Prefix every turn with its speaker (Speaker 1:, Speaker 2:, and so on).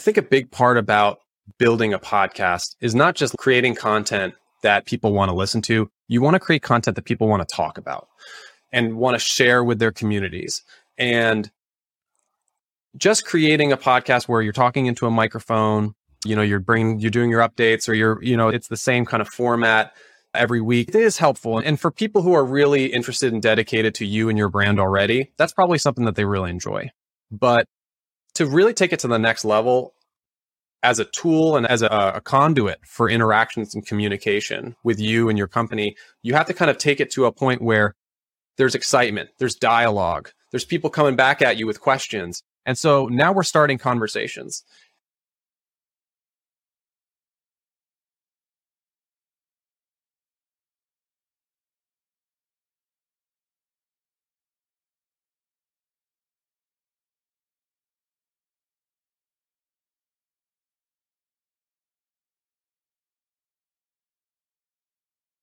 Speaker 1: think a big part about building a podcast is not just creating content that people want to listen to. You want to create content that people want to talk about and want to share with their communities. And just creating a podcast where you're talking into a microphone, you know, you're bringing, you're doing your updates or you're, you know, it's the same kind of format every week. It is helpful. And for people who are really interested and dedicated to you and your brand already, that's probably something that they really enjoy. But to really take it to the next level as a tool and as a, a, conduit for interactions and communication with you and your company, you have to kind of take it to a point where there's excitement, there's dialogue, there's people coming back at you with questions. And so now we're starting conversations.